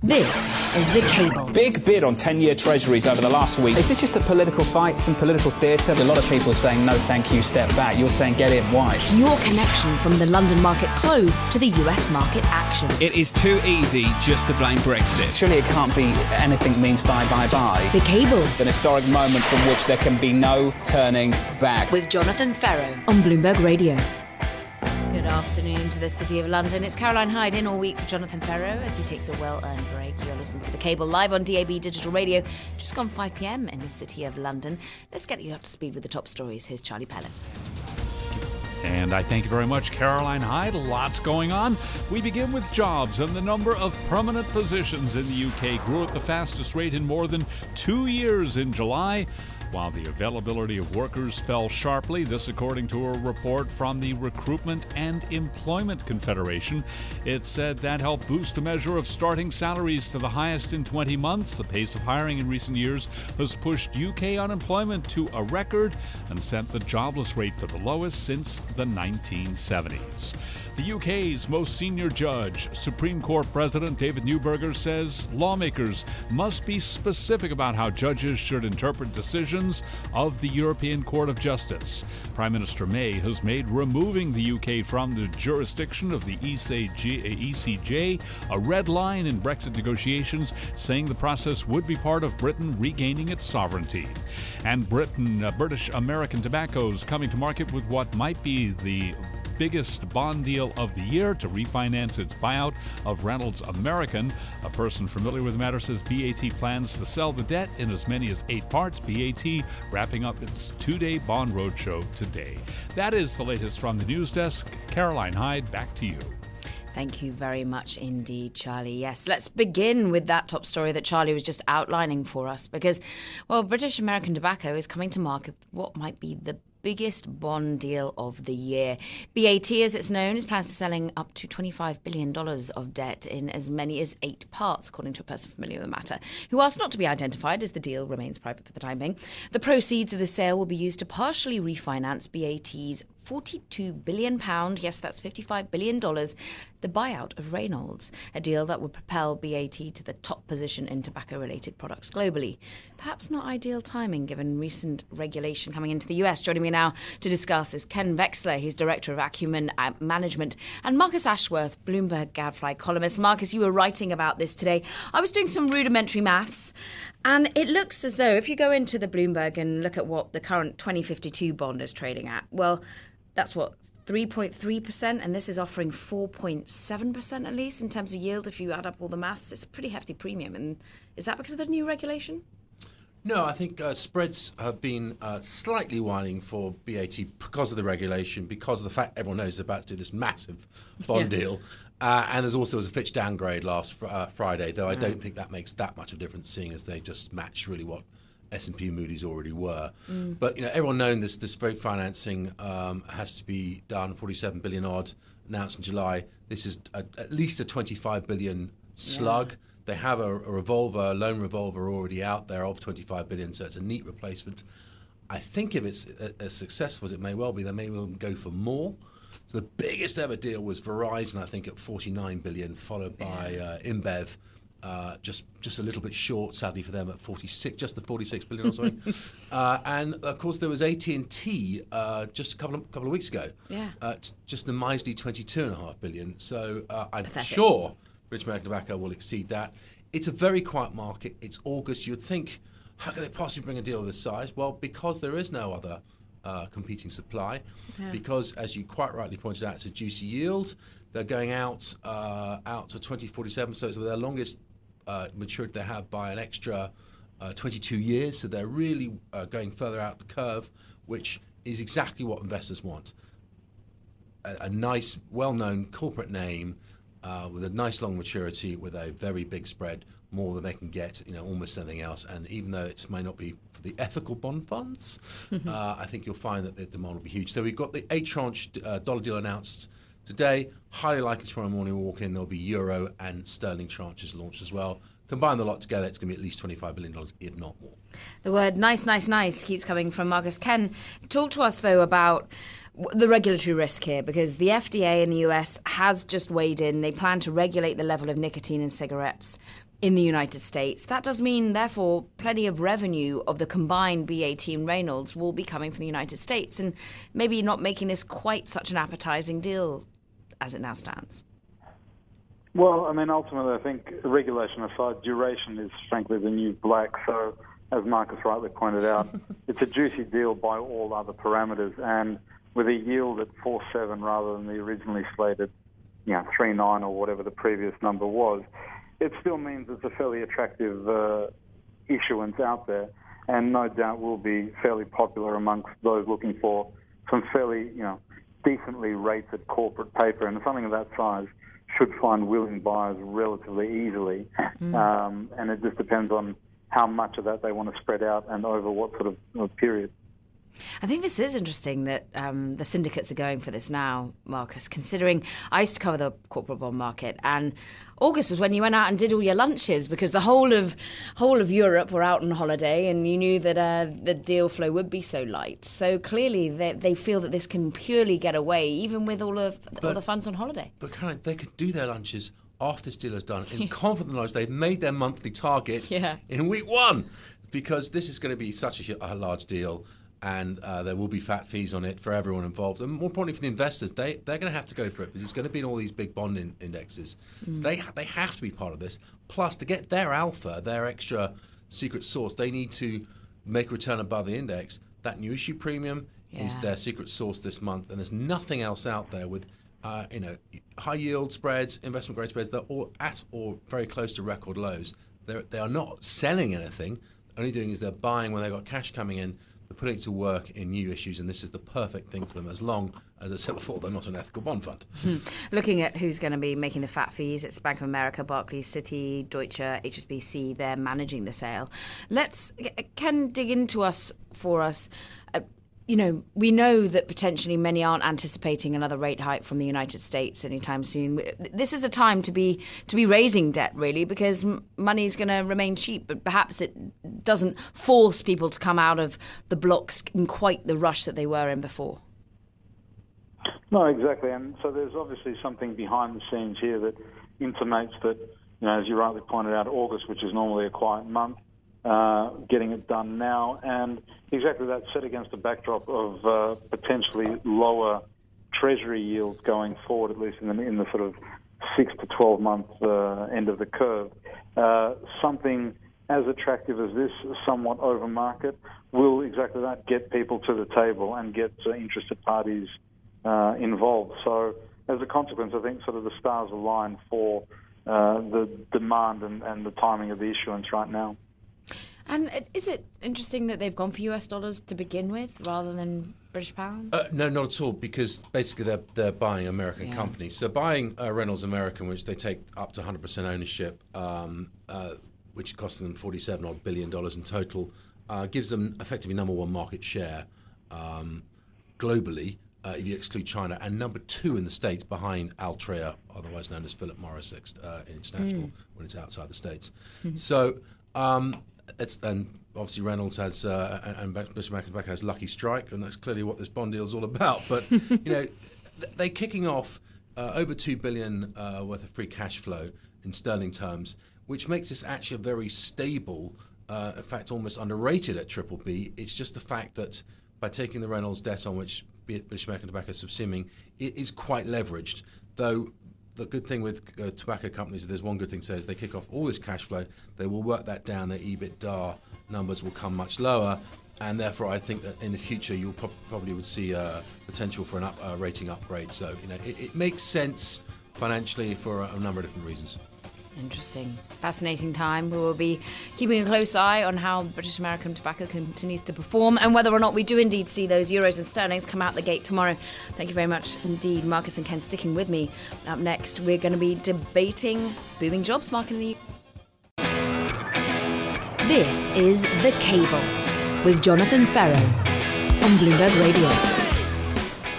This is The Cable. Big bid on 10 year treasuries over the last week. Is this just a political fight, some political theatre? A lot of people saying no, thank you, step back. You're saying get in. Why? Your connection from the London market close to the US market action. It is too easy just to blame Brexit. Surely it can't be anything means bye, bye, bye. The Cable. An historic moment from which there can be no turning back. With Jonathan Ferro on Bloomberg Radio. Good afternoon to the City of London. It's Caroline Hyde in all week with Jonathan Ferro as he takes a well earned break. You're listening to the cable live on DAB Digital Radio, just gone 5 pm in the City of London. Let's get you up to speed with the top stories. Here's Charlie Pellet. And I thank you very much, Caroline Hyde. Lots going on. We begin with jobs, and the number of permanent positions in the UK grew at the fastest rate in more than two years in July while the availability of workers fell sharply. This, according to a report from the Recruitment and Employment Confederation. It said that helped boost a measure of starting salaries to the highest in 20 months. The pace of hiring in recent years has pushed UK unemployment to a record and sent the jobless rate to the lowest since the 1970s. The UK's most senior judge, Supreme Court President David Neuberger, says lawmakers must be specific about how judges should interpret decisions of the European Court of Justice. Prime Minister May has made removing the UK from the jurisdiction of the ECJ a red line in Brexit negotiations, saying the process would be part of Britain regaining its sovereignty. And Britain, uh, British American Tobacco's coming to market with what might be the biggest bond deal of the year to refinance its buyout of Reynolds American. A person familiar with the matter says BAT plans to sell the debt in as many as eight parts. BAT wrapping up its two day bond roadshow today. That is the latest from the news desk. Caroline Hyde, back to you. Thank you very much indeed, Charlie. Yes, let's begin with that top story that Charlie was just outlining for us because, well, British American Tobacco is coming to market what might be the biggest bond deal of the year. BAT, as it's known, is plans to selling up to $25 billion of debt in as many as eight parts, according to a person familiar with the matter, who asked not to be identified as the deal remains private for the time being. The proceeds of the sale will be used to partially refinance BAT's 42 billion pound, yes that's 55 billion dollars, the buyout of Reynolds, a deal that would propel BAT to the top position in tobacco related products globally. Perhaps not ideal timing given recent regulation coming into the US. Joining me now to discuss is Ken Veksler, he's director of Accumen uh, Management, and Marcus Ashworth, Bloomberg Gadfly columnist. Marcus, you were writing about this today. I was doing some rudimentary maths and it looks as though if you go into the Bloomberg and look at what the current 2052 bond is trading at, well, that's what 3.3%, and this is offering 4.7% at least in terms of yield. If you add up all the maths, it's a pretty hefty premium. And is that because of the new regulation? No, I think uh, spreads have been uh, slightly widening for BAT because of the regulation, because of the fact everyone knows they're about to do this massive bond yeah. deal. Uh, and there's also was a Fitch downgrade last fr- uh, Friday, though I don't think that makes that much of a difference, seeing as they just match really what S&P Moody's already were. Mm. But you know, everyone known this this vote financing um, has to be done. 47 billion odd announced in July. This is a, at least a 25 billion slug. Yeah. They have a, a, revolver, a loan revolver already out there of 25 billion, so it's a neat replacement. I think if it's as successful as it may well be, they may well go for more. So the biggest ever deal was Verizon, I think, at 49 billion, followed by uh, InBev uh, just just a little bit short, sadly for them, at 46, just the 46 billion or something. uh, and of course, there was AT and T uh, just a couple of couple of weeks ago. Yeah. just the miserly 22 and a half billion. So uh, I'm Pathetic. sure British American Tobacco will exceed that. It's a very quiet market. It's August. You'd think, how can they possibly bring a deal of this size? Well, because there is no other. Uh, competing supply, yeah. because as you quite rightly pointed out, it's a juicy yield. They're going out uh, out to 2047, so it's their longest uh, matured they have by an extra uh, 22 years. So they're really uh, going further out the curve, which is exactly what investors want. A, a nice, well known corporate name uh, with a nice long maturity, with a very big spread, more than they can get, you know, almost anything else. And even though it may not be for the ethical bond funds, uh, I think you'll find that the demand will be huge. So we've got the eight tranche uh, dollar deal announced Today, highly likely tomorrow morning we'll walk in, there'll be euro and sterling tranches launched as well. Combine the lot together, it's going to be at least $25 billion, if not more. The word nice, nice, nice keeps coming from Marcus. Ken, talk to us, though, about the regulatory risk here because the FDA in the US has just weighed in. They plan to regulate the level of nicotine in cigarettes in the United States. That does mean, therefore, plenty of revenue of the combined BAT and Reynolds will be coming from the United States, and maybe not making this quite such an appetizing deal as it now stands. Well, I mean, ultimately, I think regulation aside, duration is frankly the new black. So, as Marcus rightly pointed out, it's a juicy deal by all other parameters, and with a yield at 4.7 rather than the originally slated, you know, 3.9 or whatever the previous number was, it still means it's a fairly attractive uh, issuance out there, and no doubt will be fairly popular amongst those looking for some fairly, you know, decently rated corporate paper, and something of that size should find willing buyers relatively easily. Mm. Um, and it just depends on how much of that they want to spread out and over what sort of period. I think this is interesting that um, the syndicates are going for this now, Marcus, considering I used to cover the corporate bond market and August was when you went out and did all your lunches because the whole of whole of Europe were out on holiday and you knew that uh, the deal flow would be so light. So clearly they, they feel that this can purely get away even with all of but, all the funds on holiday. But Caroline, they could do their lunches after this deal is done in confident knowledge they've made their monthly target yeah. in week one because this is going to be such a, a large deal and uh, there will be fat fees on it for everyone involved. And more importantly, for the investors, they they're going to have to go for it because it's going to be in all these big bond in- indexes. Mm. They they have to be part of this. Plus, to get their alpha, their extra secret sauce, they need to make a return above the index. That new issue premium yeah. is their secret sauce this month, and there's nothing else out there with. Uh, you know, high yield spreads, investment grade spreads, they're all at or very close to record lows. They're, they are not selling anything. Only doing is they're buying when they've got cash coming in they're putting it to work in new issues, and this is the perfect thing for them as long as I said before, they're not an ethical bond fund. Hmm. Looking at who's going to be making the fat fees, it's Bank of America, Barclays, Citi, Deutsche, HSBC. They're managing the sale. Let's can dig into us for us. Uh, you know, we know that potentially many aren't anticipating another rate hike from the United States anytime soon. This is a time to be to be raising debt, really, because money is going to remain cheap. But perhaps it doesn't force people to come out of the blocks in quite the rush that they were in before. No, exactly. And so there's obviously something behind the scenes here that intimates that, you know, as you rightly pointed out, August, which is normally a quiet month, uh, getting it done now, and exactly that set against a backdrop of uh, potentially lower treasury yields going forward, at least in the, in the sort of six to 12 month uh, end of the curve. Uh, something as attractive as this, somewhat over market, will exactly that get people to the table and get uh, interested parties uh, involved. So, as a consequence, I think sort of the stars align for the demand and, and the timing of the issuance right now. And is it interesting that they've gone for US dollars to begin with rather than British pounds? Uh, no, not at all, because basically they're, they're buying American yeah. companies. So buying uh, Reynolds American, which they take up to 100% ownership, um, uh, which costs them 47 odd billion dollars in total, uh, gives them effectively number one market share um, globally. Uh, if you exclude China, and number two in the States behind Altria, otherwise known as Philip Morris uh, International, mm. when it's outside the States. Mm-hmm. So um, it's and obviously Reynolds has uh, and British American Tobacco has Lucky Strike, and that's clearly what this bond deal is all about. But you know, they're kicking off uh, over two billion uh, worth of free cash flow in sterling terms, which makes this actually a very stable. Uh, in fact, almost underrated at Triple B. It's just the fact that by taking the Reynolds debt on which British American Tobacco is subsuming, it is quite leveraged. Though the good thing with uh, tobacco companies, there's one good thing to say is they kick off all this cash flow, they will work that down, their EBITDA numbers will come much lower, and therefore I think that in the future you pro- probably would see uh, potential for an up, uh, rating upgrade. So you know it, it makes sense financially for a, a number of different reasons. Interesting. Fascinating time. We will be keeping a close eye on how British American tobacco continues to perform and whether or not we do indeed see those euros and sterlings come out the gate tomorrow. Thank you very much indeed, Marcus and Ken, sticking with me. Up next, we're going to be debating booming jobs market in the This is The Cable with Jonathan Ferro on Bloomberg Radio.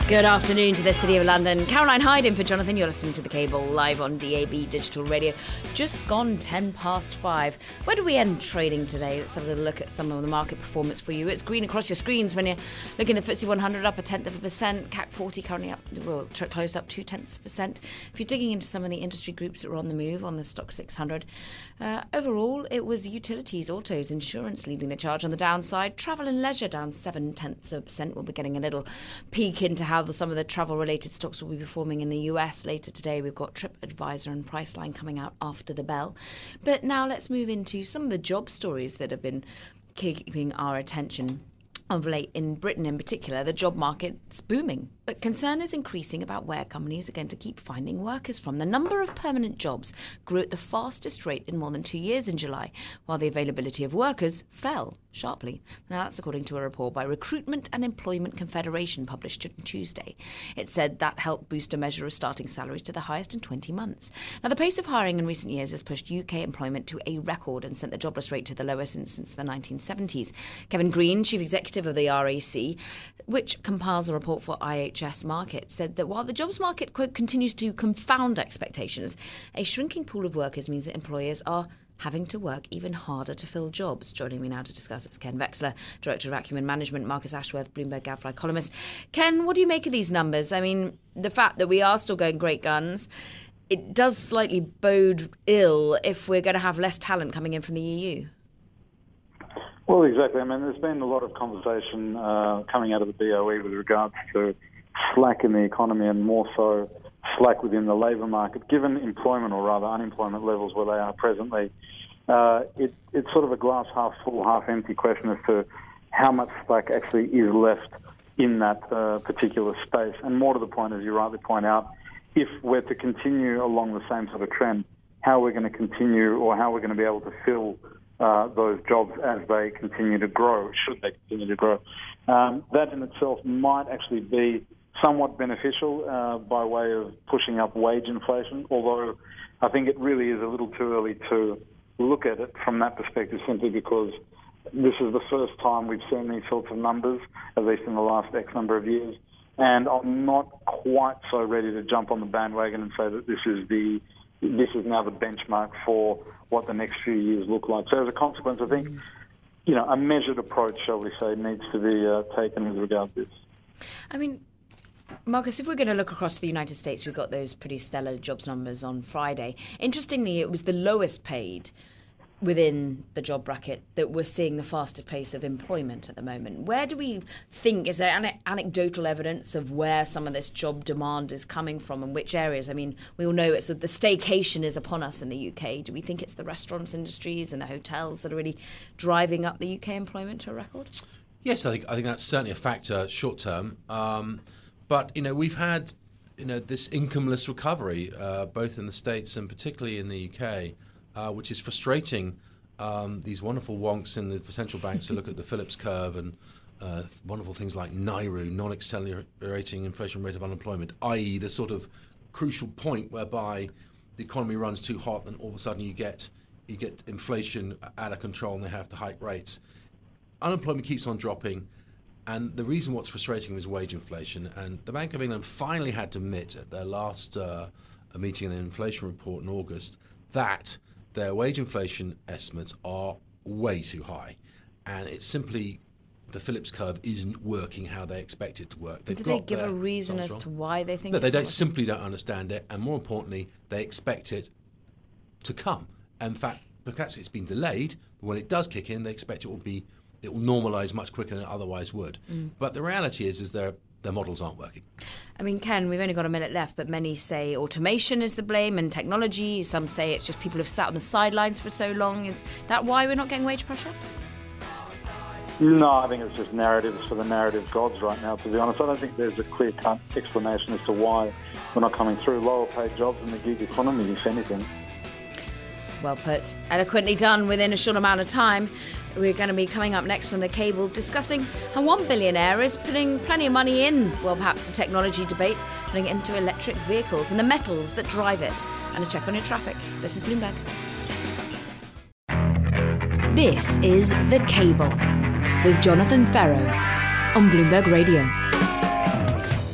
Good afternoon to the City of London. Caroline Hyde in for Jonathan. You're listening to The Cable live on DAB Digital Radio. Just gone 10 past 5. Where do we end trading today? Let's have a look at some of the market performance for you. It's green across your screens when you're looking at FTSE 100 up a tenth of a percent. CAC 40 currently up, well, closed up two tenths of a percent. If you're digging into some of the industry groups that were on the move on the Stoxx 600, uh, overall it was utilities, autos, insurance leading the charge on the downside. Travel and leisure down seven tenths of a percent. We'll be getting a little peek into how the, some of the travel related stocks will be performing in the US later today. We've got TripAdvisor and Priceline coming out after the bell. But now let's move into some of the job stories that have been keeping our attention of late in Britain in particular, the job market's booming. But concern is increasing about where companies are going to keep finding workers from. The number of permanent jobs grew at the fastest rate in more than two years in July, while the availability of workers fell sharply. Now, that's according to a report by Recruitment and Employment Confederation published on Tuesday. It said that helped boost a measure of starting salaries to the highest in 20 months. Now, the pace of hiring in recent years has pushed UK employment to a record and sent the jobless rate to the lowest since, since the 1970s. Kevin Green, chief executive of the RAC, which compiles a report for IHS Markit said that while the jobs market, quote, continues to confound expectations, a shrinking pool of workers means that employers are having to work even harder to fill jobs. Joining me now to discuss it's Ken Veksler, Director of Accumen Management, Marcus Ashworth, Bloomberg Gadfly columnist. Ken, what do you make of these numbers? I mean, the fact that we are still going great guns, it does slightly bode ill if we're going to have less talent coming in from the EU. Well, exactly. I mean, there's been a lot of conversation uh, coming out of the BOE with regards to slack in the economy and more so slack within the labour market, given employment or rather unemployment levels where they are presently. Uh, it, it's sort of a glass half full, half empty question as to how much slack actually is left in that uh, particular space. And more to the point, as you rightly point out, if we're to continue along the same sort of trend, how we're going to continue or how we're going to be able to fill uh, those jobs as they continue to grow, should they continue to grow. Um, that in itself might actually be somewhat beneficial uh, by way of pushing up wage inflation, although I think it really is a little too early to look at it from that perspective simply because this is the first time we've seen these sorts of numbers, at least in the last X number of years. And I'm not quite so ready to jump on the bandwagon and say that this is the this is now the benchmark for what the next few years look like. So as a consequence, I think you know a measured approach, shall we say, needs to be uh, taken with regard to this. I mean, Marcus, if we're going to look across the United States, we got those pretty stellar jobs numbers on Friday. Interestingly, it was the lowest paid within the job bracket that we're seeing the fastest pace of employment at the moment. Where do we think, is there ane- anecdotal evidence of where some of this job demand is coming from and which areas? I mean, we all know it's the staycation is upon us in the UK. Do we think it's the restaurants industries and the hotels that are really driving up the UK employment to a record? Yes, I think, I think that's certainly a factor short term. Um, but you know, we've had you know this incomeless recovery, uh, both in the states and particularly in the UK, uh, which is frustrating. Um, these wonderful wonks in the central banks to look at the Phillips curve and uh, wonderful things like NAIRU, non-accelerating inflation rate of unemployment, i.e., the sort of crucial point whereby the economy runs too hot and all of a sudden you get you get inflation out of control and they have to hike rates. Unemployment keeps on dropping. And the reason what's frustrating is wage inflation. And the Bank of England finally had to admit at their last uh, meeting in the inflation report in August that their wage inflation estimates are way too high. And it's simply the Phillips curve isn't working how they expect it to work. They've Do they give a reason as to why they think? No, they don't simply don't understand it, and more importantly, they expect it to come. In fact, because it's been delayed, when it does kick in, they expect it will be it will normalise much quicker than it otherwise would. Mm. But the reality is, is their their models aren't working. I mean, Ken, we've only got a minute left, but many say automation is the blame and technology. Some say it's just people have sat on the sidelines for so long. Is that why we're not getting wage pressure? No, I think it's just narratives for the narrative gods right now, to be honest. I don't think there's a clear cut explanation as to why we're not coming through. Lower paid jobs in the gig economy, if anything. Well put. Eloquently done within a short amount of time. We're going to be coming up next on the cable discussing how one billionaire is putting plenty of money in, well, perhaps the technology debate, putting it into electric vehicles and the metals that drive it. And a check on your traffic. This is Bloomberg. This is The Cable with Jonathan Ferro on Bloomberg Radio.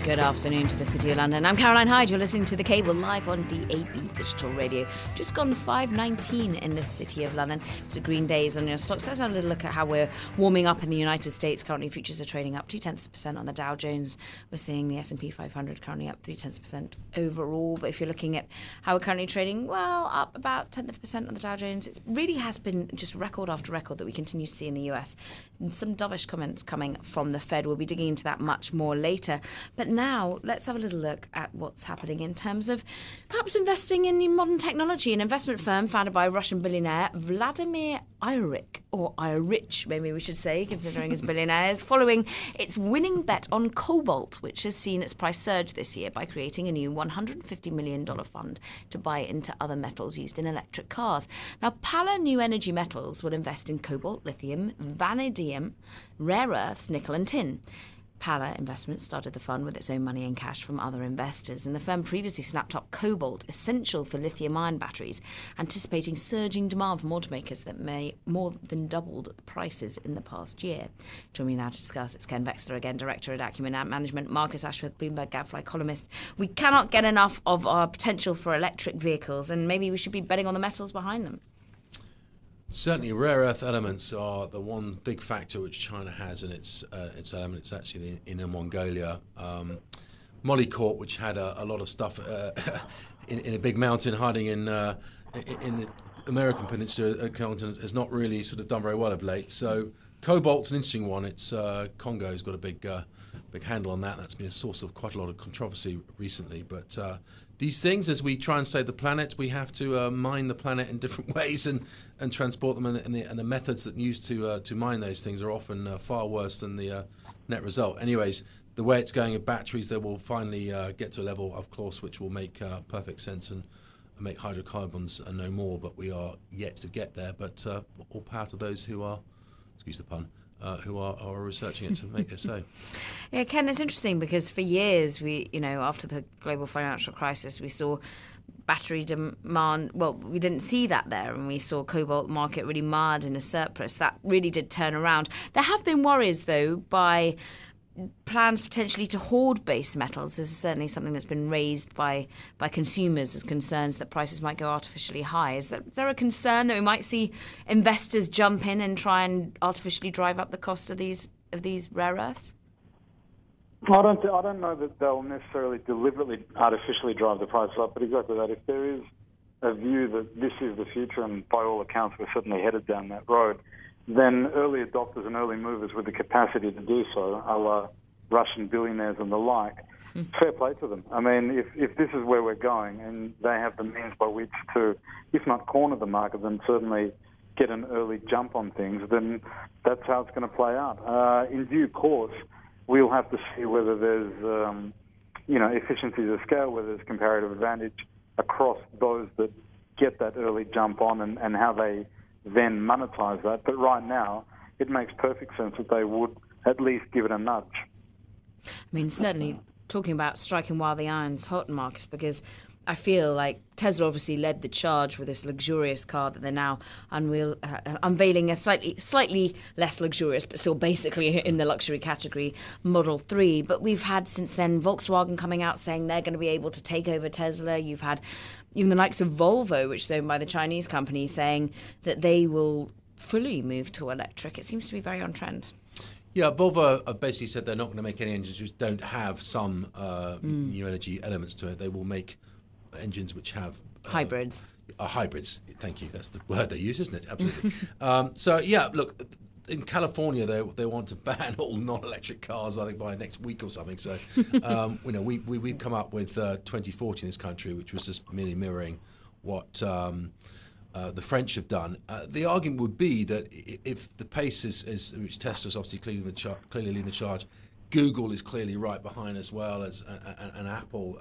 Good afternoon to the City of London. I'm Caroline Hyde. You're listening to The Cable live on DAB Digital Radio. Just gone 5.19 in the City of London. It's a green days on your stocks. Let's have a little look at how we're warming up in the United States. Currently, futures are trading up two tenths of percent on the Dow Jones. We're seeing the S&P 500 currently up three tenths of percent overall. But if you're looking at how we're currently trading, well, up about tenth of percent on the Dow Jones. It really has been just record after record that we continue to see in the US. And some dovish comments coming from the Fed. We'll be digging into that much more later. But now let's have a little look at what's happening in terms of perhaps investing in modern technology. An investment firm founded by Russian billionaire Vladimir Iorich, or Iorich, maybe we should say, considering his a billionaire, is following its winning bet on cobalt, which has seen its price surge this year by creating a new $150 million fund to buy into other metals used in electric cars. Now, Pala New Energy Metals will invest in cobalt, lithium, vanadium, rare earths, nickel, and tin. Pala Investments started the fund with its own money and cash from other investors, and the firm previously snapped up cobalt, essential for lithium ion batteries, anticipating surging demand from automakers that may more than doubled the prices in the past year. Joining me now to discuss it's Ken Veksler again, Director at Accumen Management, Marcus Ashworth, Bloomberg Gadfly columnist. We cannot get enough of our potential for electric vehicles, and maybe we should be betting on the metals behind them. Certainly, rare earth elements are the one big factor which China has in its uh, its element. It's actually in, Inner Mongolia. Um, Molycorp, which had a, a lot of stuff uh, in, in, a big mountain hiding in uh, in the American peninsula uh, continent, has not really sort of done very well of late. So cobalt's an interesting one. It's uh, Congo's got a big uh, big handle on that. That's been a source of quite a lot of controversy recently, but these things, as we try and save the planet, we have to uh, mine the planet in different ways and, and transport them, and, and, the, and the methods that used to uh, to mine those things are often uh, far worse than the uh, net result. Anyways, the way it's going with batteries, they will finally uh, get to a level, of course, which will make uh, perfect sense and make hydrocarbons and no more. But we are yet to get there. But all power to those who are, excuse the pun, uh, who are, are researching it to make it so. yeah, Ken, it's interesting because for years we, you know, after the global financial crisis, we saw battery demand. Well, we didn't see that there, and we saw cobalt market really marred in a surplus. That really did turn around. There have been worries, though, by plans potentially to hoard base metals. Is certainly something that's been raised by by consumers as concerns that prices might go artificially high. Is that there a concern that we might see investors jump in and try and artificially drive up the cost of these of these rare earths? I don't. I don't know that they'll necessarily deliberately artificially drive the price up, but exactly that. If there is a view that this is the future, and by all accounts we're certainly headed down that road, then early adopters and early movers with the capacity to do so, a la Russian billionaires and the like, mm. fair play to them. I mean, if, if this is where we're going and they have the means by which to, if not corner the market, then certainly get an early jump on things, then that's how it's going to play out. Uh, in due course, we'll have to see whether there's, um, you know, efficiencies of scale, whether there's comparative advantage across those that get that early jump on and, and how they then monetize that. But right now, it makes perfect sense that they would at least give it a nudge. I mean, certainly talking about striking while the iron's hot, Marcus, because I feel like Tesla obviously led the charge with this luxurious car that they're now unveil, uh, unveiling a slightly slightly less luxurious, but still basically in the luxury category, Model 3. But we've had since then Volkswagen coming out saying they're going to be able to take over Tesla. You've had even the likes of Volvo, which is owned by the Chinese company, saying that they will fully move to electric. It seems to be very on trend. Yeah, Volvo have basically said they're not going to make any engines which don't have some uh, mm. new energy elements to it. They will make engines which have uh, hybrids. Uh, hybrids. Thank you. That's the word they use, isn't it? Absolutely. um, so yeah, look, in California, they they want to ban all non-electric cars. I think by next week or something. So, um, you know, we, we we've come up with uh, 2040 in this country, which was just merely mirroring what. Um, uh, the French have done. Uh, the argument would be that if the pace is, is which Tesla's obviously clearly, the char- clearly leading the charge, Google is clearly right behind as well as an Apple,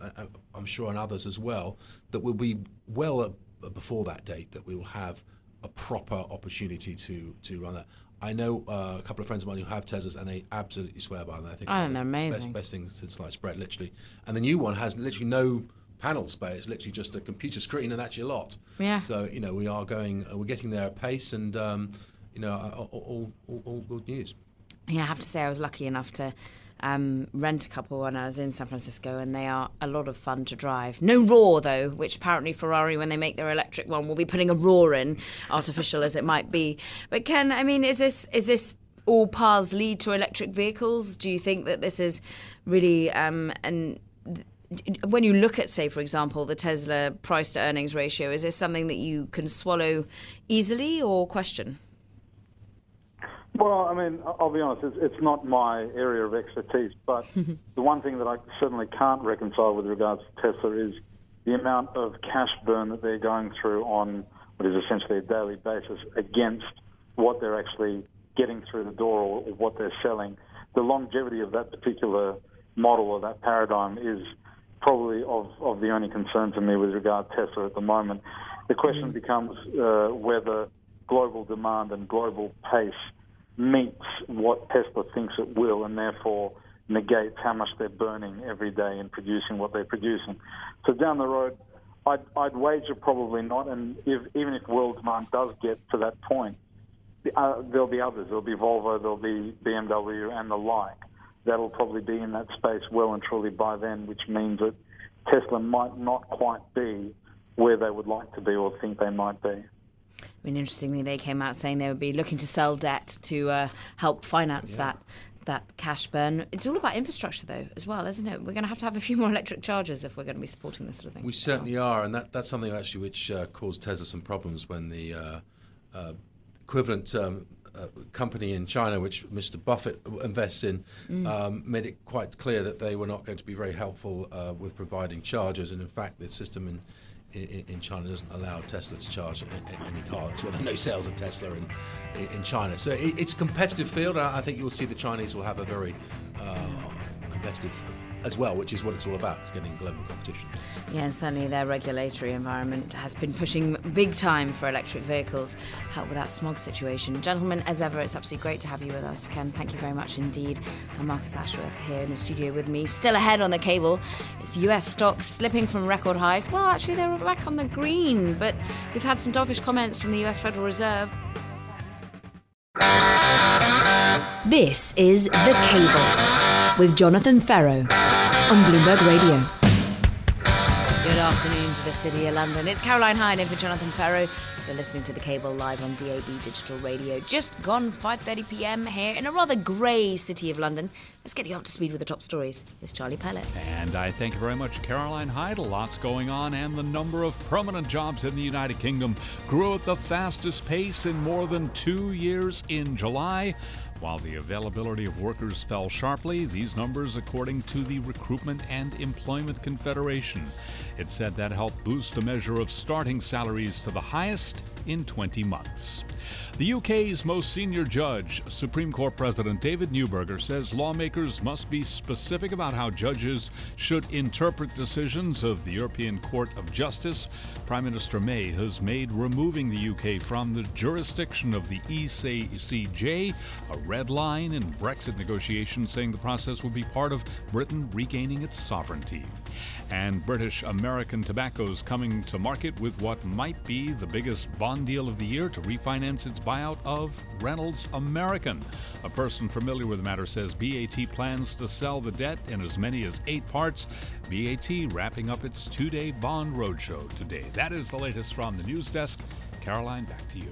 I'm sure, and others as well. That will be well before that date that we will have a proper opportunity to to run that. I know uh, a couple of friends of mine who have Teslas, and they absolutely swear by them. I think oh, they're amazing. Best, best thing since sliced bread, literally. And the new one has literally no panel space. Literally just a computer screen, and that's your lot. Yeah. So you know we are going, uh, we're getting there at pace, and um, you know all, all, all, all good news. Yeah, I have to say I was lucky enough to um, rent a couple when I was in San Francisco, and they are a lot of fun to drive. No roar though, which apparently Ferrari, when they make their electric one, will be putting a roar in, artificial as it might be. But Ken, I mean, is this is this all paths lead to electric vehicles? Do you think that this is really um, an when you look at, say, for example, the Tesla price to earnings ratio, is this something that you can swallow easily or question? Well, I mean, I'll be honest, it's, it's not my area of expertise, but the one thing that I certainly can't reconcile with regards to Tesla is the amount of cash burn that they're going through on what is essentially a daily basis against what they're actually getting through the door or, or what they're selling. The longevity of that particular model or that paradigm is probably of, of the only concern to me with regard to Tesla at the moment. The question becomes uh, whether global demand and global pace meets what Tesla thinks it will, and therefore negates how much they're burning every day in producing what they're producing. So down the road, I'd, I'd wager probably not. And if, even if world demand does get to that point, uh, there'll be others. There'll be Volvo, there'll be BMW, and the like. That'll probably be in that space well and truly by then, which means that Tesla might not quite be where they would like to be or think they might be. I mean, interestingly, they came out saying they would be looking to sell debt to uh, help finance yeah. that that cash burn. It's all about infrastructure, though, as well, isn't it? We're going to have to have a few more electric chargers if we're going to be supporting this sort of thing. We certainly are, and that, that's something actually which uh, caused Tesla some problems when the uh, uh, equivalent um, uh, company in China, which Mr. Buffett invests in, mm. um, made it quite clear that they were not going to be very helpful uh, with providing chargers, and in fact, the system in in, in, China doesn't allow Tesla to charge any car. That's why there are no sales of Tesla in, in China. So it's a competitive field. I think you'll see the Chinese will have a very uh, competitive as well, which is what it's all about. It's getting global competition. Yeah, and certainly their regulatory environment has been pushing big time for electric vehicles, help with that smog situation. Gentlemen, as ever, it's absolutely great to have you with us, Ken. Thank you very much indeed. And Marcus Ashworth here in the studio with me, still ahead on the cable. It's US stocks slipping from record highs. Well, actually, they were back on the green, but we've had some dovish comments from the US Federal Reserve. This is The Cable with Jonathan Ferro on Bloomberg Radio. Good afternoon to the city of London. It's Caroline Hyde in for Jonathan Ferro. You're listening to the cable live on DAB digital radio. Just gone 5:30 p.m. here in a rather grey city of London. Let's get you up to speed with the top stories. It's Charlie Pellet. And I thank you very much, Caroline Hyde. Lots going on, and the number of permanent jobs in the United Kingdom grew at the fastest pace in more than two years in July. While the availability of workers fell sharply, these numbers according to the Recruitment and Employment Confederation. It said that helped boost a measure of starting salaries to the highest in 20 months. The UK's most senior judge, Supreme Court President David Neuberger, says lawmakers must be specific about how judges should interpret decisions of the European Court of Justice. Prime Minister May has made removing the UK from the jurisdiction of the ECJ a red line in Brexit negotiations, saying the process will be part of Britain regaining its sovereignty. And British American Tobacco's coming to market with what might be the biggest bond deal of the year to refinance its buyout of Reynolds American. A person familiar with the matter says BAT plans to sell the debt in as many as eight parts. BAT wrapping up its two day bond roadshow today. That is the latest from the news desk. Caroline, back to you.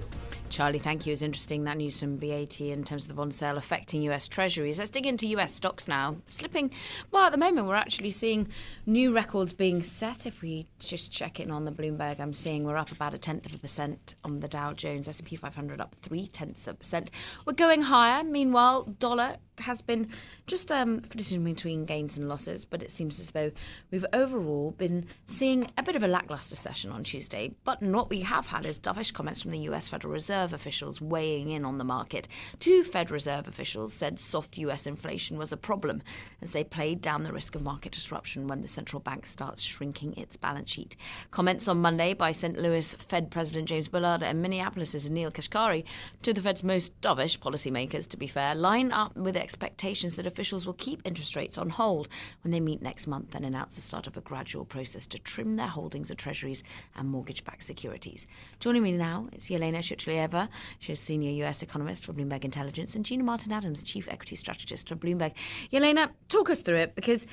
Charlie, thank you. It's interesting that news from BAT in terms of the bond sale affecting US Treasuries. Let's dig into US stocks now. Slipping, well, at the moment, we're actually seeing new records being set. If we just check in on the Bloomberg, I'm seeing we're up about a tenth of a percent on the Dow Jones, S&P 500 up three tenths of a percent. We're going higher. Meanwhile, dollar has been just um, flitting between gains and losses, but it seems as though we've overall been seeing a bit of a lackluster session on Tuesday. But what we have had is dovish comments from the US Federal Reserve officials weighing in on the market. Two Fed Reserve officials said soft US inflation was a problem as they played down the risk of market disruption when the central bank starts shrinking its balance sheet. Comments on Monday by St. Louis Fed President James Bullard and Minneapolis' Neel Kashkari, two of the Fed's most dovish policymakers, to be fair, line up with expectations that officials will keep interest rates on hold when they meet next month and announce the start of a gradual process to trim their holdings of treasuries and mortgage backed securities. Joining me now is Yelena Shulyatyeva. She's senior U.S. economist for Bloomberg Intelligence, and Gina Martin Adams, chief equity strategist for Bloomberg. Yelena, talk us through it because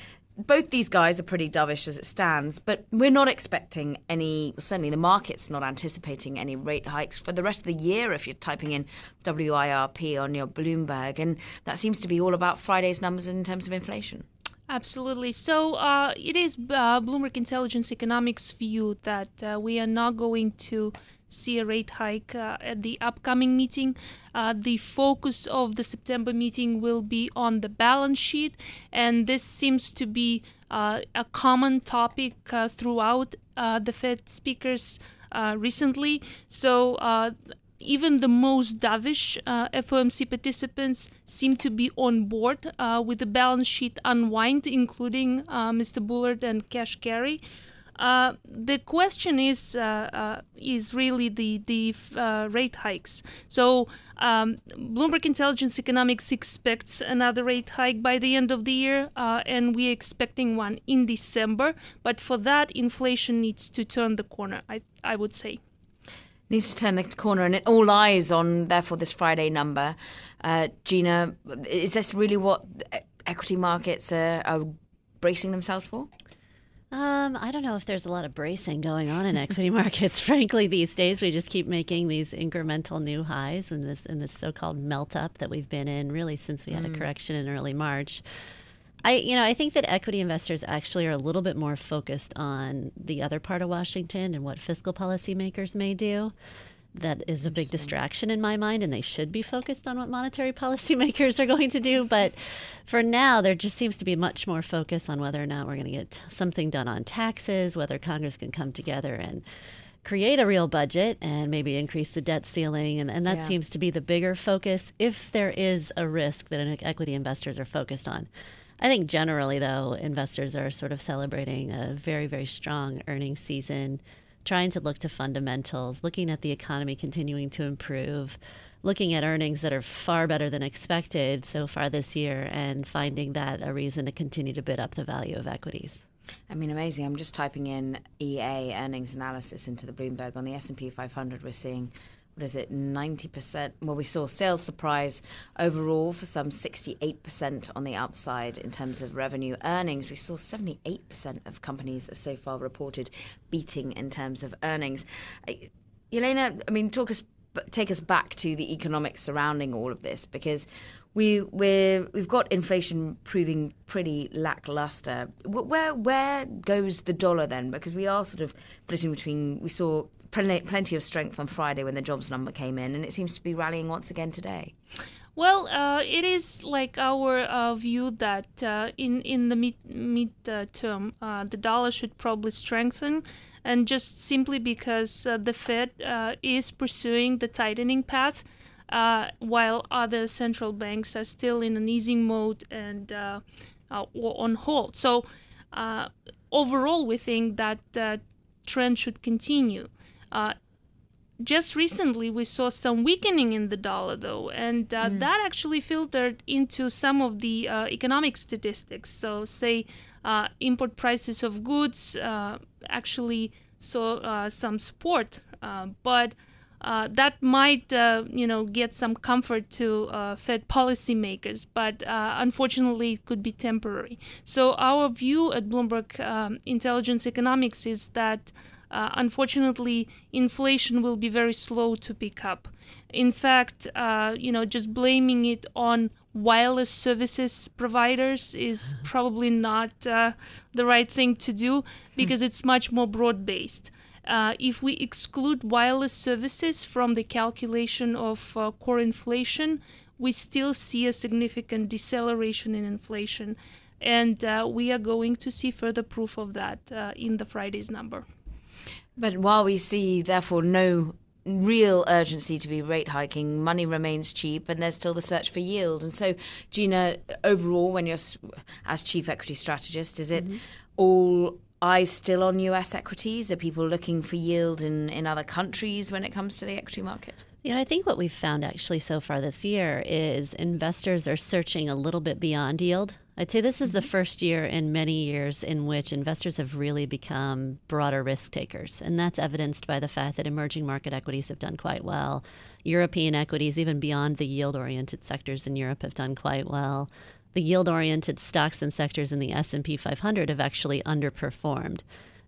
both these guys are pretty dovish as it stands, but we're not expecting any, certainly the market's not anticipating any rate hikes for the rest of the year if you're typing in WIRP on your Bloomberg. And that seems to be all about Friday's numbers in terms of inflation. Absolutely. So uh, it is uh, Bloomberg Intelligence Economics view that uh, we are not going to see a rate hike uh, at the upcoming meeting. Uh, the focus of the September meeting will be on the balance sheet, and this seems to be uh, a common topic uh, throughout uh, the Fed speakers uh, recently. So even the most dovish uh, FOMC participants seem to be on board uh, with the balance sheet unwind, including uh, Mr. Bullard and Kashkari. Uh, the question is uh, uh, is really the the uh, rate hikes. So um, Bloomberg Intelligence Economics expects another rate hike by the end of the year, uh, and we're expecting one in December. But for that, inflation needs to turn the corner. I I would say needs to turn the corner, and it all eyes on therefore this Friday number. Gina, is this really what equity markets are, are bracing themselves for? Um, I don't know if there's a lot of bracing going on in equity markets. Frankly, these days we just keep making these incremental new highs in this in this so-called melt up that we've been in really since we had mm. a correction in early March. I you know I think that equity investors actually are a little bit more focused on the other part of Washington and what fiscal policymakers may do that is a big distraction in my mind, and they should be focused on what monetary policymakers are going to do. But for now, there just seems to be much more focus on whether or not we're going to get something done on taxes, whether Congress can come together and create a real budget and maybe increase the debt ceiling. And, and that yeah. seems to be the bigger focus if there is a risk that equity investors are focused on. I think generally, though, investors are sort of celebrating a very, very strong earnings season trying to look to fundamentals, looking at the economy continuing to improve, looking at earnings that are far better than expected so far this year, and finding that a reason to continue to bid up the value of equities. I mean, amazing. I'm just typing in EA earnings analysis into the Bloomberg on the S&P 500. We're seeing what is it, 90%? Well, we saw sales surprise overall for some 68% on the upside in terms of revenue earnings. We saw 78% of companies that so far reported beating in terms of earnings. Elena, I mean, talk us, take us back to the economics surrounding all of this because we we we've got inflation proving pretty lackluster. Where where goes the dollar then? Because we are sort of flitting between. We saw plenty of strength on Friday when the jobs number came in, and it seems to be rallying once again today. Well, uh, it is like our uh, view that uh, in in the mid mid term, uh, the dollar should probably strengthen, and just simply because uh, the Fed uh, is pursuing the tightening path uh, while other central banks are still in an easing mode and uh, uh, on hold. So uh, overall, we think that uh, trend should continue. Uh, just recently, we saw some weakening in the dollar, though, and mm. that actually filtered into some of the economic statistics. So, say, import prices of goods actually saw some support, but uh, that might uh, you know get some comfort to uh, Fed policymakers, but uh, unfortunately it could be temporary. So our view at Bloomberg um, Intelligence Economics is that. Uh, unfortunately, inflation will be very slow to pick up. In fact, uh, you know, just blaming it on wireless services providers is probably not the right thing to do because it's much more broad based. Uh, if we exclude wireless services from the calculation of uh, core inflation, we still see a significant deceleration in inflation. And uh, we are going to see further proof of that uh, in the Friday's number. But while we see, therefore, no real urgency to be rate hiking, money remains cheap, and there's still the search for yield. And so, Gina, overall, when you're as chief equity strategist, is it mm-hmm. all eyes still on US equities? Are people looking for yield in, in other countries when it comes to the equity market? You know, I think what we've found actually so far this year is investors are searching a little bit beyond yield. I'd say this is the mm-hmm. first year in many years in which investors have really become broader risk takers. And that's evidenced by the fact that emerging market equities have done quite well. European equities, even beyond the yield oriented sectors in Europe, have done quite well. The yield oriented stocks and sectors in the S&P 500 have actually underperformed.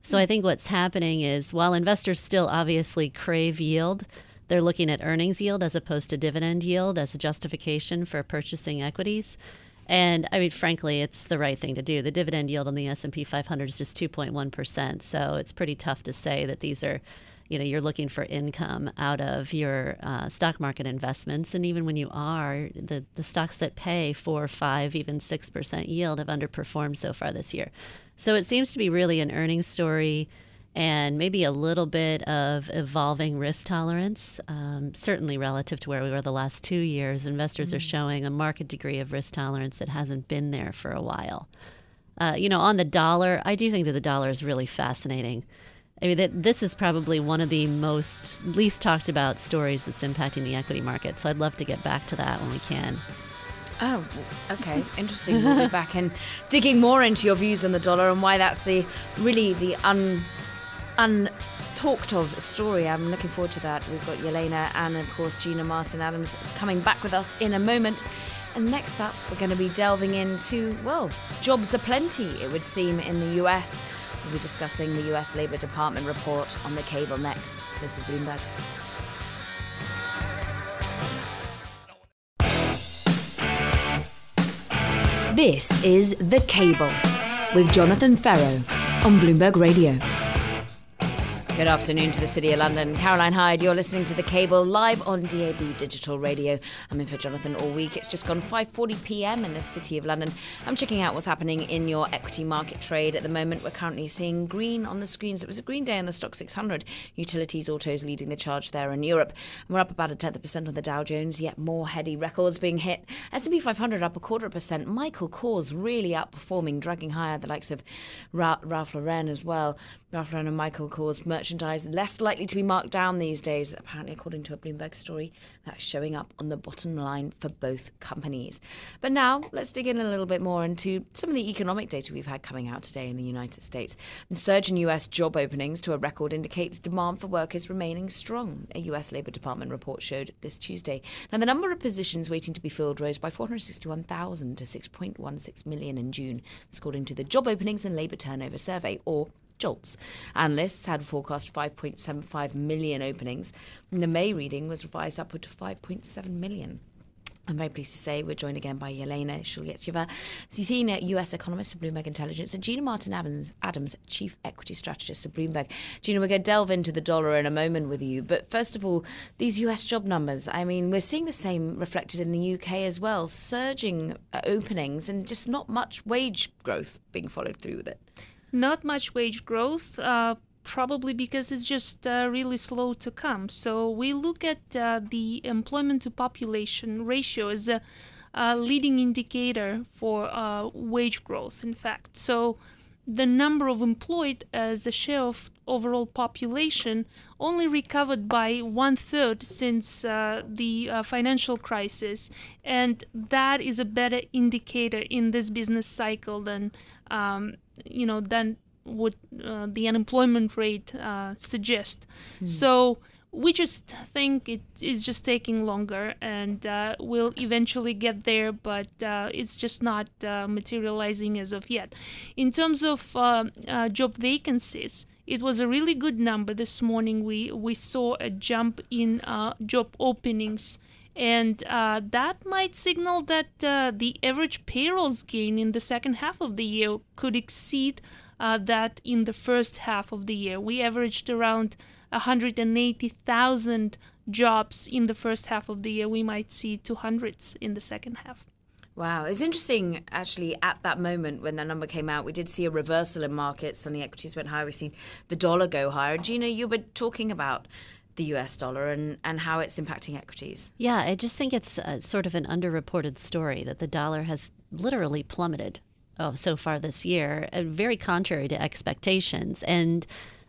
So I think what's happening is while investors still obviously crave yield, they're looking at earnings yield as opposed to dividend yield as a justification for purchasing equities. And I mean, frankly, it's the right thing to do. The dividend yield on the S&P 500 is just 2.1%. So it's pretty tough to say that these are, you know, you're looking for income out of your uh, stock market investments. And even when you are, the, the stocks that pay 4, 5, even 6% yield have underperformed so far this year. So it seems to be really an earnings story and maybe a little bit of evolving risk tolerance. Um, certainly, relative to where we were the last two years, investors mm-hmm. are showing a marked degree of risk tolerance that hasn't been there for a while. Uh, you know, on the dollar, I do think that the dollar is really fascinating. I mean, that this is probably one of the most least talked about stories that's impacting the equity market. So I'd love to get back to that when we can. Oh, okay. Interesting. We'll be back and digging more into your views on the dollar and why that's the really the un untalked of story. I'm looking forward to that. We've got Yelena and, of course, Gina Martin Adams coming back with us in a moment. And next up, we're going to be delving into, well, jobs aplenty, it would seem, in the US. We'll be discussing the US Labour Department report on the cable next. This is Bloomberg. This is The Cable with Jonathan Ferro on Bloomberg Radio. Good afternoon to the City of London. Caroline Hyde, you're listening to The Cable live on DAB Digital Radio. I'm in for Jonathan all week. It's just gone 5:40 p.m. in the City of London. I'm checking out what's happening in your equity market trade at the moment. We're currently seeing green on the screens. It was a green day on the Stoxx 600. Utilities, autos leading the charge there in Europe. we're up about a tenth of percent on the Dow Jones. Yet more heady records being hit. S&P 500 up a quarter of a percent. Michael Kors really outperforming, dragging higher the likes of Ra- Ralph Lauren as well. Ralph Lauren and Michael Kors merchandise less likely to be marked down these days, apparently, according to a Bloomberg story that's showing up on the bottom line for both companies. But now, let's dig in a little bit more into some of the economic data we've had coming out today in the United States. The surge in US job openings to a record indicates demand for work is remaining strong, a US Labour Department report showed this Tuesday. Now, the number of positions waiting to be filled rose by 461,000 to 6.16 million in June, according to the Job Openings and Labour Turnover Survey, or JOLTS. Analysts had forecast 5.75 million openings, and the May reading was revised upward to 5.7 million. I'm very pleased to say we're joined again by Yelena Shulyatyeva, senior US economist at Bloomberg Intelligence, and Gina Martin Adams, Adams, chief equity strategist at Bloomberg. Gina, we're going to delve into the dollar in a moment with you, but first of all, these US job numbers. I mean, we're seeing the same reflected in the UK as well, surging uh, openings and just not much wage growth being followed through with it not much wage growth. Uh, probably because it's just uh, really slow to come. So we look at uh, the employment to population ratio as a, a leading indicator for uh, wage growth, in fact. So the number of employed as a share of overall population only recovered by one third since uh, the uh, financial crisis, and that is a better indicator in this business cycle than um, you know than would uh, the unemployment rate uh, suggest. Mm. So we just think it is just taking longer and uh, we'll eventually get there, but uh, it's just not uh, materializing as of yet. In terms of uh, uh, job vacancies, it was a really good number this morning. We we saw a jump in uh, job openings and uh, that might signal that uh, the average payrolls gain in the second half of the year could exceed uh, that in the first half of the year. We averaged around 180,000 jobs in the first half of the year. We might see 200s in the second half. Wow, it's interesting actually at that moment when that number came out, we did see a reversal in markets and the equities went higher. We've seen the dollar go higher. Gina, you were talking about the US dollar and, and how it's impacting equities. Yeah, I just think it's a, sort of an underreported story that the dollar has literally plummeted oh, so far this year, uh, very contrary to expectations. And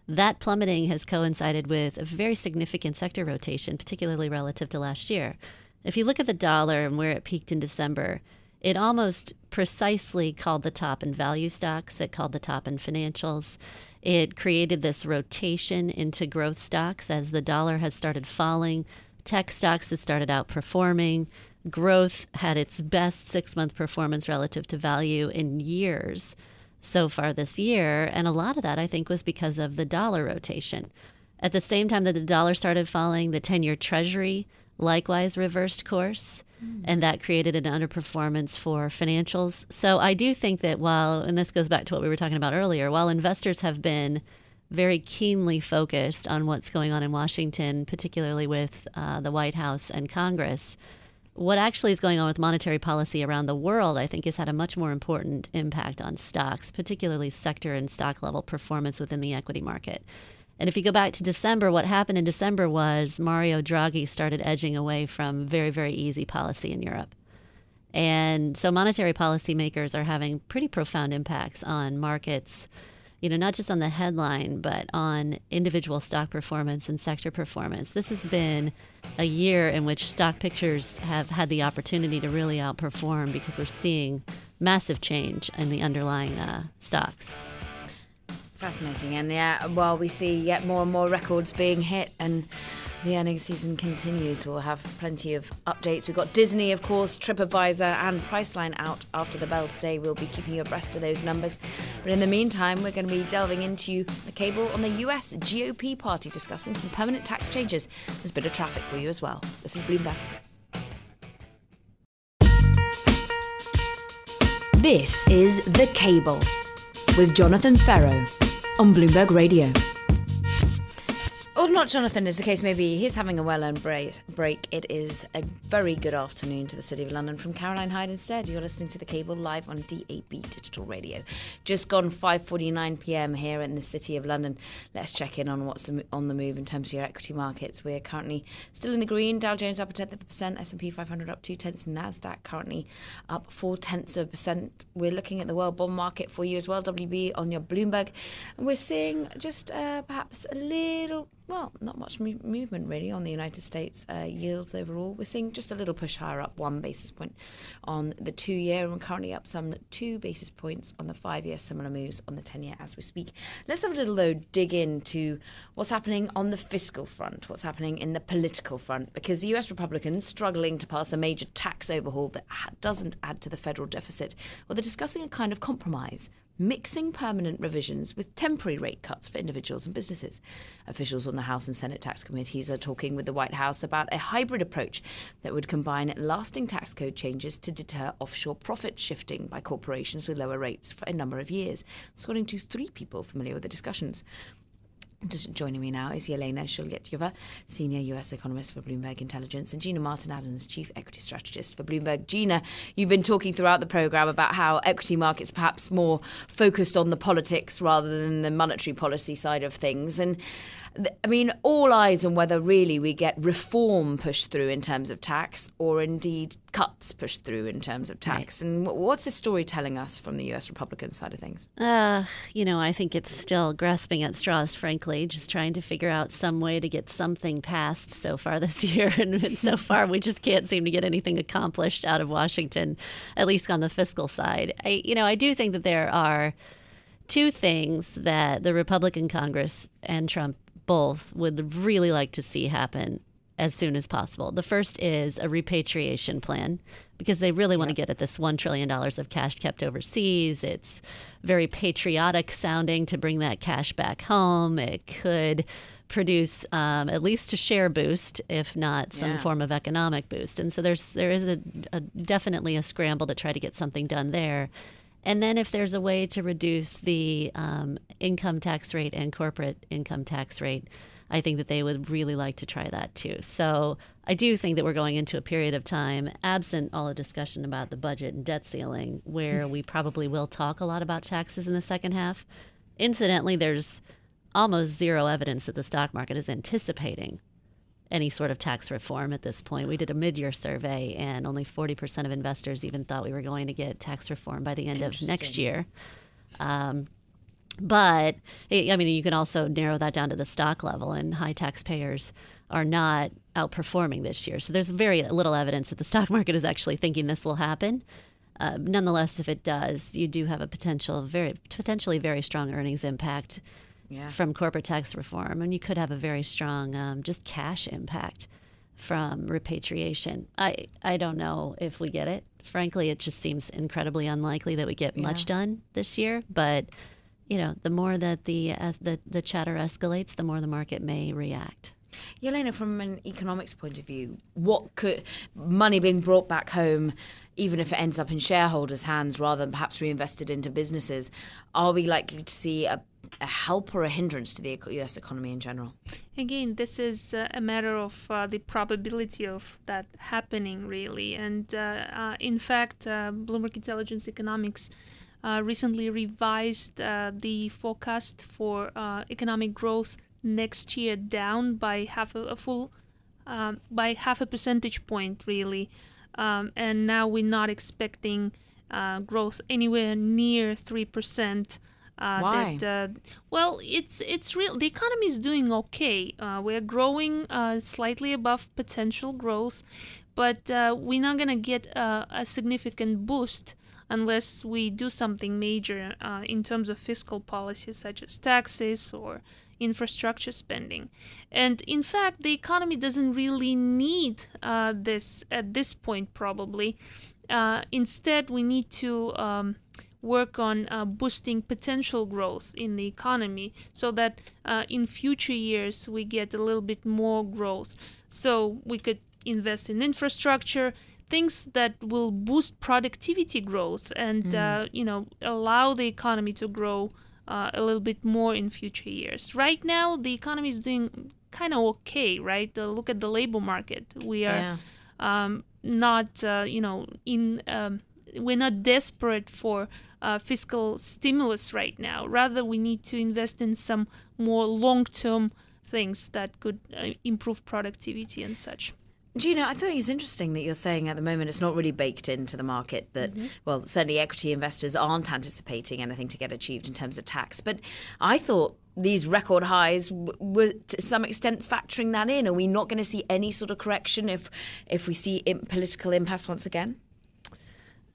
that plummeting has coincided with a very significant sector rotation, particularly relative to last year. If you look at the dollar and where it peaked in December, it almost precisely called the top in value stocks, it called the top in financials. It created this rotation into growth stocks as the dollar has started falling. Tech stocks has started outperforming. Growth had its best six month performance relative to value in years so far this year. And a lot of that, I think, was because of the dollar rotation. At the same time that the dollar started falling, the 10 year treasury likewise reversed course. And that created an underperformance for financials. So I do think that while, and this goes back to what we were talking about earlier, while investors have been very keenly focused on what's going on in Washington, particularly with uh, the White House and Congress, what actually is going on with monetary policy around the world, I think, has had a much more important impact on stocks, particularly sector and stock level performance within the equity market. And if you go back to December, what happened in December was Mario Draghi started edging away from very, very easy policy in Europe. And so monetary policymakers are having pretty profound impacts on markets, you know, not just on the headline, but on individual stock performance and sector performance. This has been a year in which stock pictures have had the opportunity to really outperform because we're seeing massive change in the underlying uh, stocks. Fascinating. And yeah, while we see yet more and more records being hit and the earnings season continues, we'll have plenty of updates. We've got Disney, of course, TripAdvisor, and Priceline out after the bell today. We'll be keeping you abreast of those numbers. But in the meantime, we're going to be delving into the cable on the US GOP party, discussing some permanent tax changes. There's a bit of traffic for you as well. This is Bloomberg. This is The Cable with Jonathan Ferro on Bloomberg Radio. Or not Jonathan, as the case may be. He's having a well-earned break. break. It is a very good afternoon to the City of London from Caroline Hyde instead. You're listening to The Cable live on DAB Digital Radio. Just gone 5.49pm here in the City of London. Let's check in on what's on the move in terms of your equity markets. We're currently still in the green. Dow Jones up a tenth of a percent. S&P 500 up two tenths. NASDAQ currently up four tenths of a percent. We're looking at the world bond market for you as well. WB on your Bloomberg. And we're seeing just uh, perhaps a little well, not much mo- movement really on the United States uh, yields overall. We're seeing just a little push higher up, one basis point on the two year, and currently up some two basis points on the five year, similar moves on the 10 year as we speak. Let's have a little, though, dig into what's happening on the fiscal front, what's happening in the political front, because the US Republicans struggling to pass a major tax overhaul that ha- doesn't add to the federal deficit. Well, they're discussing a kind of compromise mixing permanent revisions with temporary rate cuts for individuals and businesses. Officials on the House and Senate tax committees are talking with the White House about a hybrid approach that would combine lasting tax code changes to deter offshore profit shifting by corporations with lower rates for a number of years, according to three people familiar with the discussions. Just joining me now is Yelena Shulyatyeva, senior U.S. economist for Bloomberg Intelligence, and Gina Martin Adams, chief equity strategist for Bloomberg. Gina, you've been talking throughout the program about how equity markets perhaps more focused on the politics rather than the monetary policy side of things, and I mean, all eyes on whether really we get reform pushed through in terms of tax or indeed cuts pushed through in terms of tax. Right. And what's the story telling us from the US Republican side of things? Uh, you know, I think it's still grasping at straws, frankly, just trying to figure out some way to get something passed so far this year. And so far, we just can't seem to get anything accomplished out of Washington, at least on the fiscal side. I, you know, I do think that there are two things that the Republican Congress and Trump both would really like to see happen as soon as possible. The first is a repatriation plan because they really want to get at this $1 trillion of cash kept overseas. It's very patriotic sounding to bring that cash back home. It could produce um, at least a share boost, if not some yeah. form of economic boost. And so there's there is a, a, definitely a scramble to try to get something done there. And then if there's a way to reduce the um, income tax rate and corporate income tax rate, I think that they would really like to try that too. So I do think that we're going into a period of time, absent all the discussion about the budget and debt ceiling, where we probably will talk a lot about taxes in the second half. Incidentally, there's almost zero evidence that the stock market is anticipating any sort of tax reform at this point. We did a mid year survey, and only 40% of investors even thought we were going to get tax reform by the end of next year. Um, but I mean, you can also narrow that down to the stock level, and high taxpayers are not outperforming this year. So there's very little evidence that the stock market is actually thinking this will happen. Uh, nonetheless, if it does, you do have a potential, very potentially very strong earnings impact Yeah. from corporate tax reform, and you could have a very strong um, just cash impact from repatriation. I I don't know if we get it. Frankly, it just seems incredibly unlikely that we get much done this year. But you know, the more that the the the chatter escalates, the more the market may react. Yelena, from an economics point of view, what could money being brought back home, even if it ends up in shareholders' hands rather than perhaps reinvested into businesses, are we likely to see a, a help or a hindrance to the US economy in general? Again, this is uh, a matter of uh, the probability of that happening, really. And uh, uh, in fact, uh, Bloomberg Intelligence Economics recently revised the forecast for economic growth next year down by half a, a full, um, by half a percentage point, really. Um, and now we're not expecting uh, growth anywhere near three percent. Uh, Why? That, uh, well, it's it's real. The economy is doing okay. Uh, we're growing uh, slightly above potential growth, but uh, we're not gonna get uh, a significant boost unless we do something major uh, in terms of fiscal policies such as taxes or infrastructure spending. And in fact, the economy doesn't really need uh, this at this point, probably. Uh, instead, we need to um, work on uh, boosting potential growth in the economy so that uh, in future years we get a little bit more growth. So we could invest in infrastructure, things that will boost productivity growth and uh, you know allow the economy to grow uh, a little bit more in future years. Right now, the economy is doing kind of okay, right? Uh, look at the labor market. We are Yeah. um, not, uh, you know, in um, we're not desperate for uh, fiscal stimulus right now. Rather, we need to invest in some more long-term things that could uh, improve productivity and such. Gina, I thought it was interesting that you're saying at the moment it's not really baked into the market that, well, certainly equity investors aren't anticipating anything to get achieved in terms of tax. But I thought these record highs w- were to some extent factoring that in. Are we not going to see any sort of correction if if we see im- political impasse once again?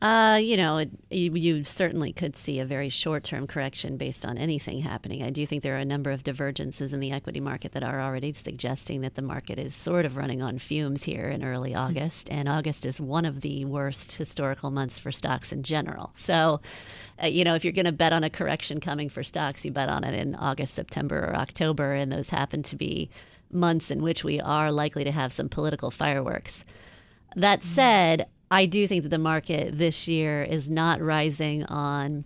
Uh, you know, it, you, you certainly could see a very short term correction based on anything happening. I do think there are a number of divergences in the equity market that are already suggesting that the market is sort of running on fumes here in early August. And August is one of the worst historical months for stocks in general. So, uh, you know, if you're going to bet on a correction coming for stocks, you bet on it in August, September, or October. And those happen to be months in which we are likely to have some political fireworks. That said, I do think that the market this year is not rising on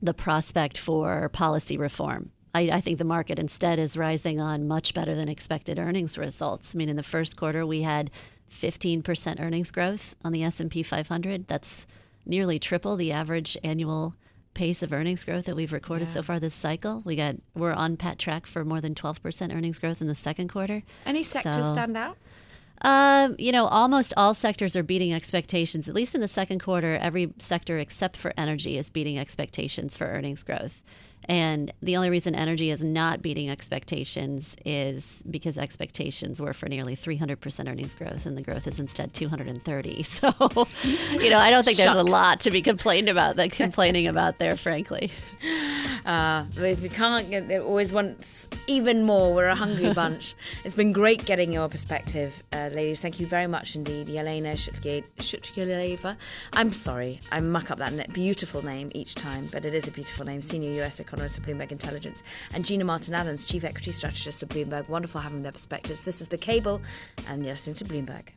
the prospect for policy reform. I, I think the market instead is rising on much better than expected earnings results. I mean, in the first quarter, we had 15% earnings growth on the S&P 500. That's nearly triple the average annual pace of earnings growth that we've recorded so far this cycle. We got we're on pat track for more than 12% earnings growth in the second quarter. Any sectors So- stand out? Um, you know, almost all sectors are beating expectations. At least in the second quarter, every sector except for energy is beating expectations for earnings growth. And the only reason energy is not beating expectations is because expectations were for nearly 300% earnings growth, and the growth is instead 230. So, you know, I don't think there's a lot to be complained about, that complaining about there, frankly. Uh, if we can't get there, always wants even more. We're a hungry bunch. it's been great getting your perspective, uh, ladies. Thank you very much indeed, Yelena Shutyaleva. I'm sorry, I muck up that beautiful name each time, but it is a beautiful name. Senior US economist of Bloomberg Intelligence, and Gina Martin Adams, Chief Equity Strategist of Bloomberg. Wonderful having their perspectives. This is the Cable, and you're listening to Bloomberg.